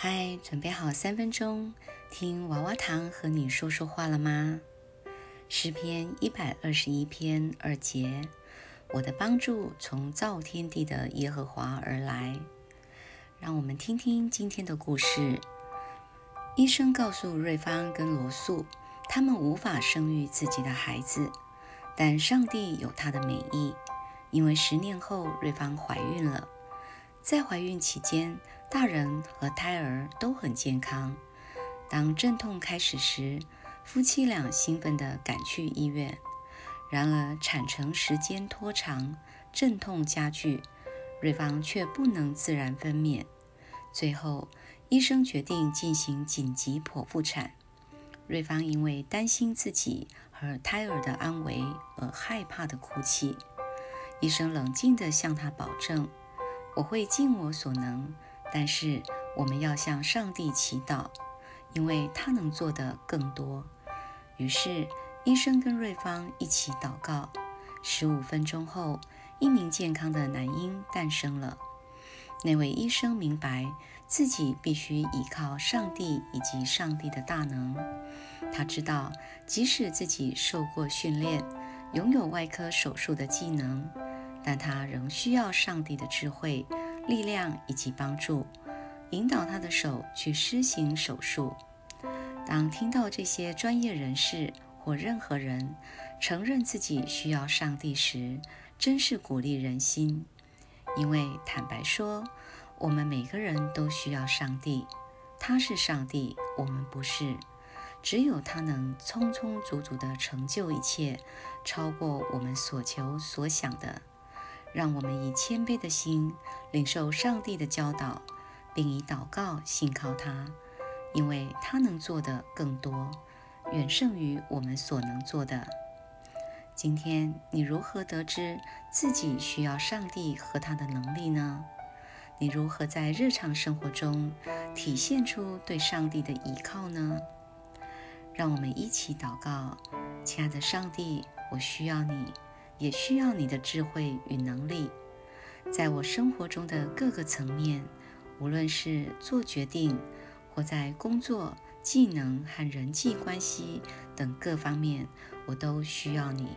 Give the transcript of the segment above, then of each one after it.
嗨，准备好三分钟听娃娃糖和你说说话了吗？诗篇一百二十一篇二节，我的帮助从造天地的耶和华而来。让我们听听今天的故事。医生告诉瑞芳跟罗素，他们无法生育自己的孩子，但上帝有他的美意，因为十年后瑞芳怀孕了。在怀孕期间，大人和胎儿都很健康。当阵痛开始时，夫妻俩兴奋地赶去医院。然而，产程时间拖长，阵痛加剧，瑞芳却不能自然分娩。最后，医生决定进行紧急剖腹产。瑞芳因为担心自己和胎儿的安危而害怕地哭泣。医生冷静地向她保证。我会尽我所能，但是我们要向上帝祈祷，因为他能做的更多。于是，医生跟瑞芳一起祷告。十五分钟后，一名健康的男婴诞生了。那位医生明白自己必须依靠上帝以及上帝的大能。他知道，即使自己受过训练，拥有外科手术的技能。但他仍需要上帝的智慧、力量以及帮助，引导他的手去施行手术。当听到这些专业人士或任何人承认自己需要上帝时，真是鼓励人心。因为坦白说，我们每个人都需要上帝。他是上帝，我们不是。只有他能充充足足地成就一切，超过我们所求所想的。让我们以谦卑的心领受上帝的教导，并以祷告信靠他，因为他能做的更多，远胜于我们所能做的。今天你如何得知自己需要上帝和他的能力呢？你如何在日常生活中体现出对上帝的依靠呢？让我们一起祷告，亲爱的上帝，我需要你。也需要你的智慧与能力，在我生活中的各个层面，无论是做决定，或在工作、技能和人际关系等各方面，我都需要你。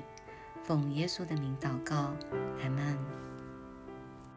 奉耶稣的名祷告，阿门。